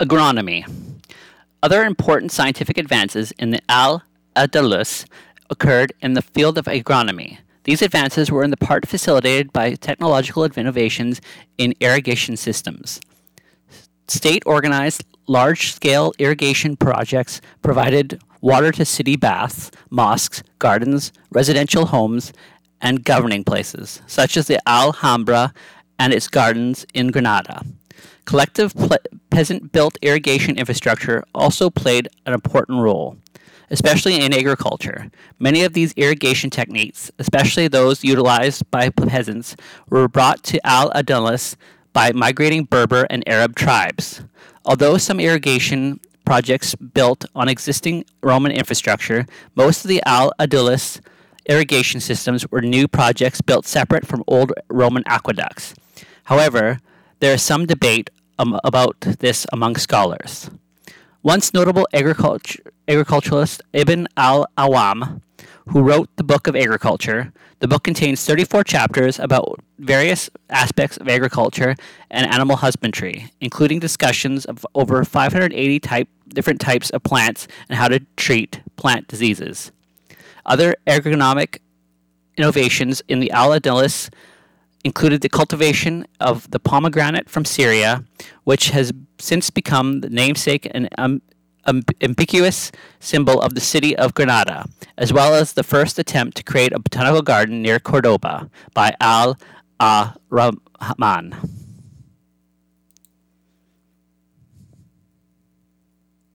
Agronomy. Other important scientific advances in the Al Andalus occurred in the field of agronomy. These advances were in the part facilitated by technological innovations in irrigation systems. State organized large scale irrigation projects provided water to city baths, mosques, gardens, residential homes, and governing places, such as the Alhambra and its gardens in Granada. Collective ple- peasant built irrigation infrastructure also played an important role, especially in agriculture. Many of these irrigation techniques, especially those utilized by peasants, were brought to Al Andalus by migrating Berber and Arab tribes. Although some irrigation projects built on existing Roman infrastructure, most of the Al Andalus irrigation systems were new projects built separate from old Roman aqueducts. However, there is some debate um, about this among scholars. Once notable agriculture, agriculturalist Ibn al Awam, who wrote the Book of Agriculture, the book contains 34 chapters about various aspects of agriculture and animal husbandry, including discussions of over 580 type, different types of plants and how to treat plant diseases. Other agronomic innovations in the Al Andalus included the cultivation of the pomegranate from Syria, which has since become the namesake and um, um, ambiguous symbol of the city of Granada, as well as the first attempt to create a botanical garden near Cordoba by Al Rahman.